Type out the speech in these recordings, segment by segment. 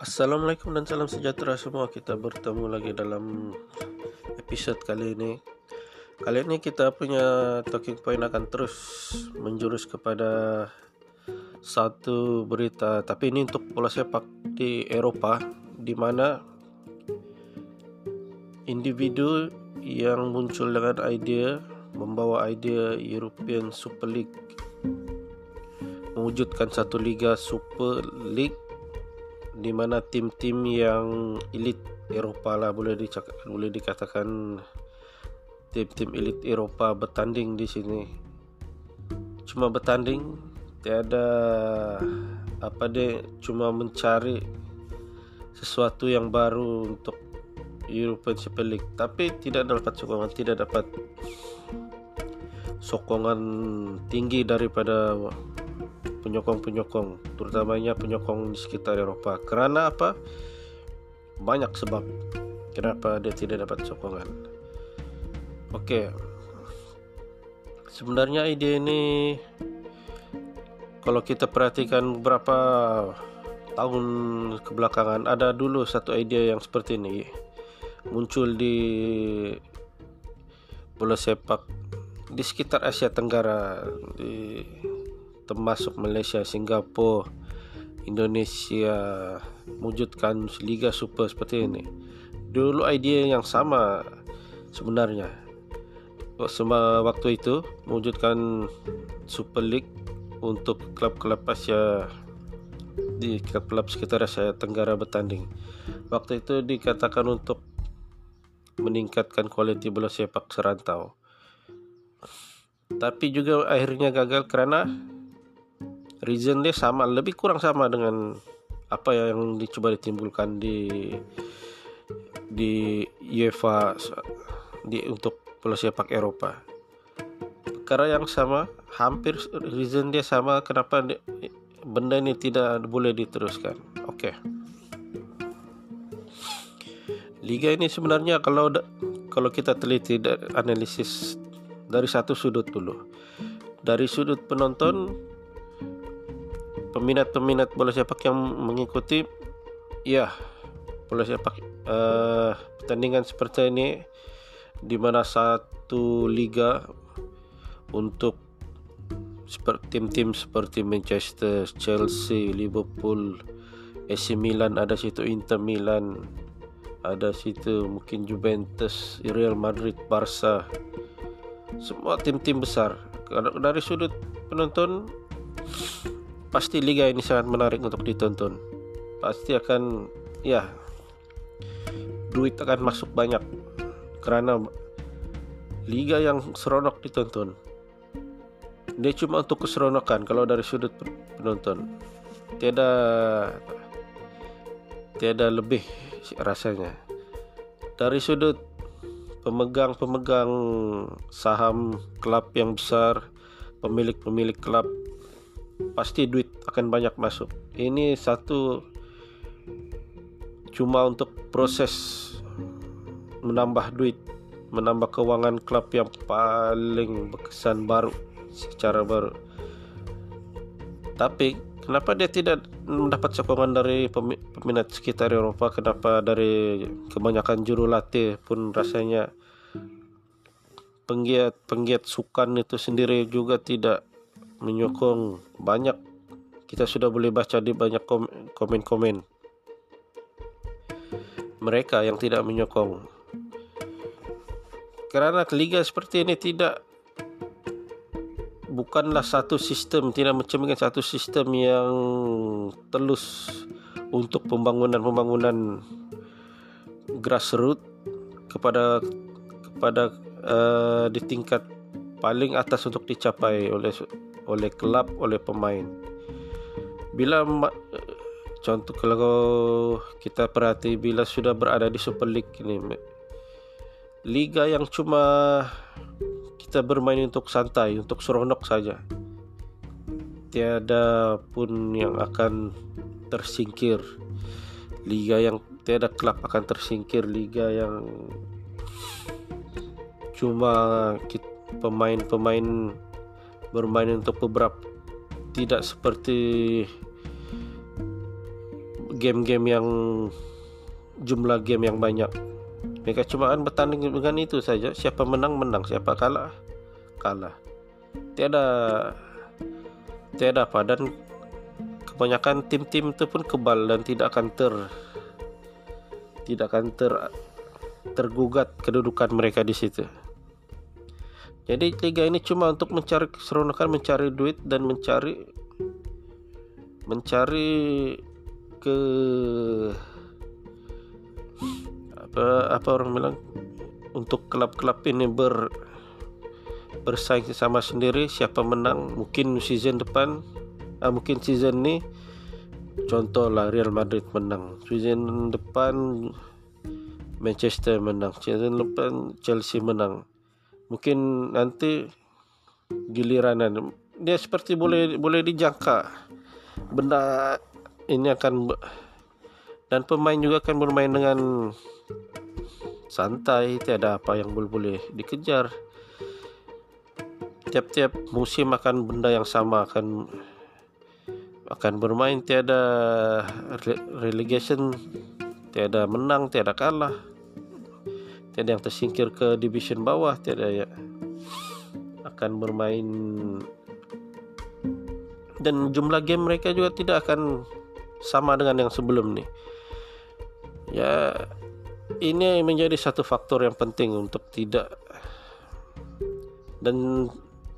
Assalamualaikum dan salam sejahtera semua. Kita bertemu lagi dalam episod kali ini. Kali ini kita punya talking point akan terus menjurus kepada satu berita tapi ini untuk bola sepak di Eropah di mana individu yang muncul dengan idea membawa idea European Super League mewujudkan satu liga Super League di mana tim-tim yang elit Eropah lah boleh dicakap, boleh dikatakan tim-tim elit Eropah bertanding di sini. Cuma bertanding, tiada apa deh, cuma mencari sesuatu yang baru untuk European Super League. Tapi tidak dapat sokongan, tidak dapat sokongan tinggi daripada penyokong-penyokong terutamanya penyokong di sekitar Eropah. Kerana apa? Banyak sebab kenapa dia tidak dapat sokongan. Okey. Sebenarnya ide ini kalau kita perhatikan beberapa tahun kebelakangan ada dulu satu ide yang seperti ini muncul di bola sepak di sekitar Asia Tenggara di termasuk Malaysia, Singapura, Indonesia mewujudkan liga super seperti ini. Dulu idea yang sama sebenarnya. Semua waktu itu mewujudkan Super League untuk klub-klub Asia di klub-klub sekitar Asia Tenggara bertanding. Waktu itu dikatakan untuk meningkatkan kualiti bola sepak serantau. Tapi juga akhirnya gagal kerana reason dia sama lebih kurang sama dengan apa yang dicoba ditimbulkan di di UEFA di untuk bola sepak Eropa. Perkara yang sama, hampir reason dia sama kenapa benda ini tidak boleh diteruskan. Oke. Okay. Liga ini sebenarnya kalau kalau kita teliti analisis dari satu sudut dulu. Dari sudut penonton peminat-peminat bola sepak yang mengikuti ya bola sepak uh, pertandingan seperti ini di mana satu liga untuk tim-tim seperti Manchester, Chelsea, Liverpool, AC Milan ada situ Inter Milan ada situ mungkin Juventus, Real Madrid, Barca semua tim-tim besar. Dari sudut penonton pasti liga ini sangat menarik untuk ditonton. Pasti akan ya duit akan masuk banyak karena liga yang seronok ditonton. Dia cuma untuk keseronokan kalau dari sudut penonton. Tiada tiada lebih rasanya. Dari sudut pemegang-pemegang saham klub yang besar, pemilik-pemilik klub pasti duit akan banyak masuk. Ini satu cuma untuk proses menambah duit, menambah keuangan klub yang paling berkesan baru secara baru. Tapi kenapa dia tidak mendapat sokongan dari peminat sekitar Eropa? Kenapa dari kebanyakan juru latih pun rasanya penggiat penggiat sukan itu sendiri juga tidak menyokong banyak. Kita sudah boleh baca di banyak komen-komen. Mereka yang tidak menyokong. Kerana liga seperti ini tidak bukanlah satu sistem tidak mencerminkan satu sistem yang telus untuk pembangunan-pembangunan grassroots kepada kepada uh, di tingkat paling atas untuk dicapai oleh oleh kelab oleh pemain. Bila contoh kalau kita perhati bila sudah berada di Super League ini liga yang cuma kita bermain untuk santai untuk seronok saja tiada pun yang akan tersingkir. Liga yang tiada klub akan tersingkir. Liga yang cuma pemain-pemain bermain untuk beberapa tidak seperti game-game yang jumlah game yang banyak. Mereka cuma kan bertanding dengan itu saja. Siapa menang menang, siapa kalah kalah. Tiada tiada apa dan kebanyakan tim-tim itu pun kebal dan tidak akan ter tidak akan ter tergugat kedudukan mereka di situ. Jadi liga ini cuma untuk mencari keseronokan, mencari duit dan mencari mencari ke apa apa orang bilang untuk klub-klub ini ber bersaing sama sendiri siapa menang mungkin season depan ah, mungkin season ni contohlah Real Madrid menang season depan Manchester menang season depan Chelsea menang mungkin nanti giliran dia seperti boleh boleh dijangka. Benda ini akan dan pemain juga akan bermain dengan santai tiada apa yang boleh boleh dikejar. Tiap-tiap musim akan benda yang sama akan akan bermain. Tiada relegation tiada menang tiada kalah tiada yang tersingkir ke division bawah tiada ya akan bermain. Dan jumlah game mereka juga tidak akan sama dengan yang sebelum ni. Ya ini menjadi satu faktor yang penting untuk tidak dan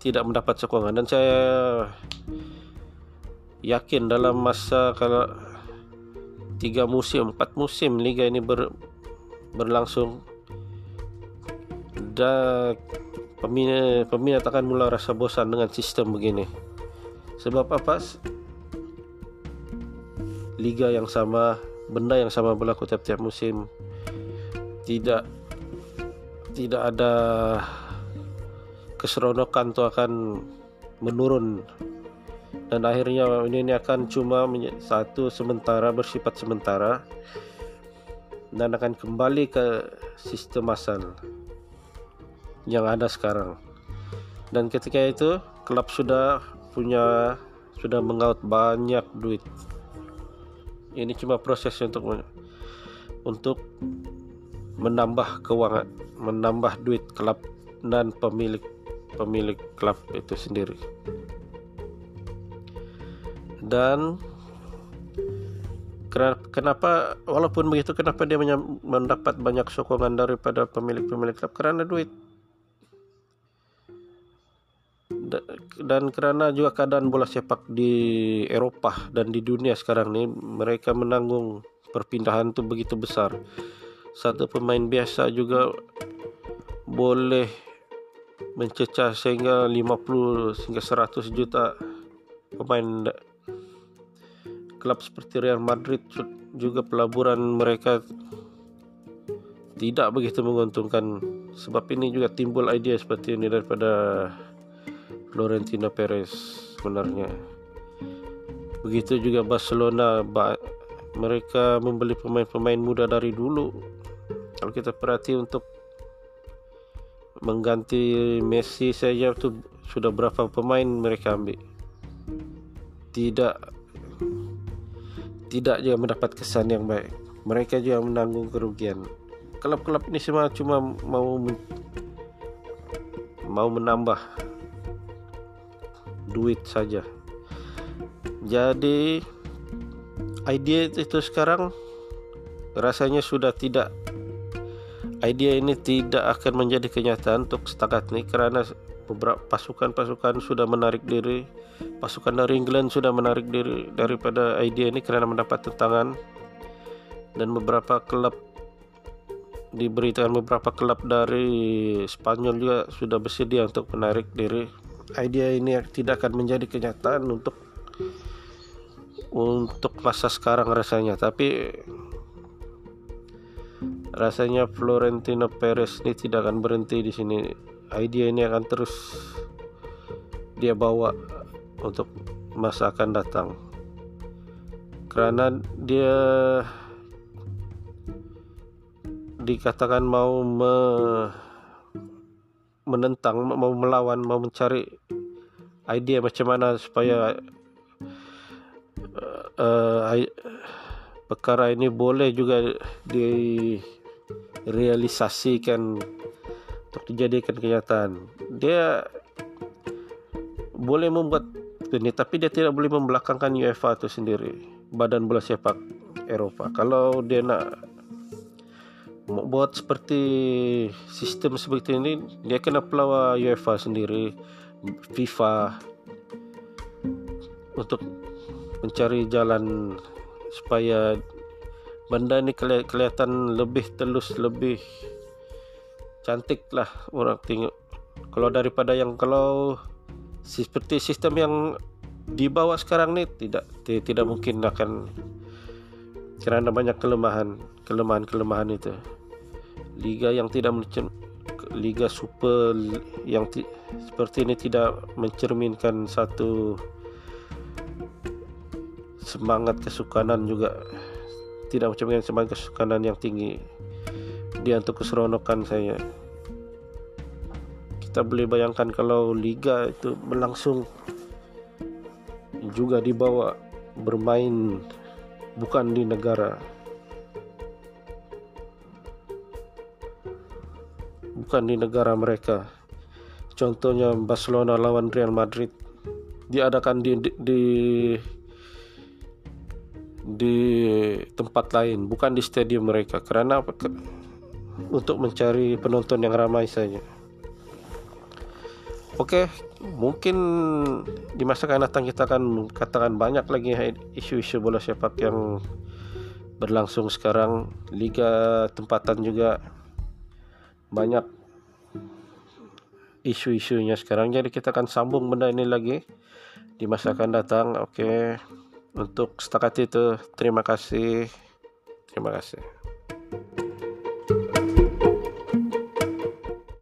tidak mendapat sokongan. Dan saya yakin dalam masa kalau tiga musim empat musim liga ini ber, berlangsung dan peminat peminat akan mulai rasa bosan dengan sistem begini. Sebab apa? Liga yang sama benda yang sama berlaku tiap-tiap musim. Tidak tidak ada keseronokan itu akan menurun. Dan akhirnya ini, ini akan cuma satu sementara bersifat sementara. Dan akan kembali ke sistem asal yang ada sekarang. Dan ketika itu klub sudah punya sudah mengaut banyak duit. Ini cuma proses untuk untuk menambah keuangan menambah duit klub dan pemilik pemilik klub itu sendiri. Dan kenapa walaupun begitu kenapa dia mendapat banyak sokongan daripada pemilik-pemilik klub? Karena duit dan kerana juga keadaan bola sepak di Eropah dan di dunia sekarang ni mereka menanggung perpindahan itu begitu besar. Satu pemain biasa juga boleh mencecah sehingga 50 hingga 100 juta pemain klub seperti Real Madrid juga pelaburan mereka tidak begitu menguntungkan. Sebab ini juga timbul idea seperti ini daripada Florentino Perez sebenarnya. Begitu juga Barcelona mereka membeli pemain-pemain muda dari dulu. Kalau kita perhati untuk mengganti Messi saja tu sudah berapa pemain mereka ambil? Tidak tidak juga mendapat kesan yang baik. Mereka juga menanggung kerugian. Klub-klub ini semua cuma mau mau menambah duit saja. Jadi idea itu sekarang rasanya sudah tidak. Idea ini tidak akan menjadi kenyataan untuk setakat ini kerana beberapa pasukan-pasukan sudah menarik diri pasukan dari England sudah menarik diri daripada idea ini kerana mendapat tentangan. Dan beberapa klub diberitakan beberapa klub dari Spanyol juga sudah bersedia untuk menarik diri idea ini tidak akan menjadi kenyataan untuk untuk masa sekarang rasanya tapi rasanya Florentino Perez ini tidak akan berhenti di sini. Idea ini akan terus dia bawa untuk masa akan datang. Karena dia dikatakan mau me, menentang, mau melawan, mau mencari idea macam mana supaya uh, uh, perkara ini boleh juga direalisasikan untuk dijadikan kenyataan. Dia boleh membuat ini tapi dia tidak boleh membelakangkan UEFA itu sendiri, Badan Bola Sepak Eropah. Kalau dia nak buat seperti sistem seperti ini, dia kena pelawa UEFA sendiri, FIFA untuk mencari jalan supaya benda ini kelihatan lebih telus lebih cantik lah orang tengok. Kalau daripada yang kalau seperti sistem yang dibawa sekarang ni tidak tidak mungkin akan kerana banyak kelemahan kelemahan kelemahan itu liga yang tidak liga super yang seperti ini tidak mencerminkan satu semangat kesukanan juga. Tidak yang semangat kesukanan yang tinggi. Dia untuk keseronokan saya. Kita boleh bayangkan kalau liga itu berlangsung juga dibawa bermain bukan di negara bukan di negara mereka. Contohnya Barcelona lawan Real Madrid. Diadakan di, di di tempat lain bukan di stadium mereka. Kerana untuk mencari penonton yang ramai saja. Okey, mungkin di masa akan datang kita akan katakan banyak lagi isu-isu bola sepak yang berlangsung sekarang. Liga tempatan juga banyak isu-isunya sekarang. Jadi kita akan sambung benda ini lagi di masa akan datang. Okey. Untuk setakat itu terima kasih. Terima kasih.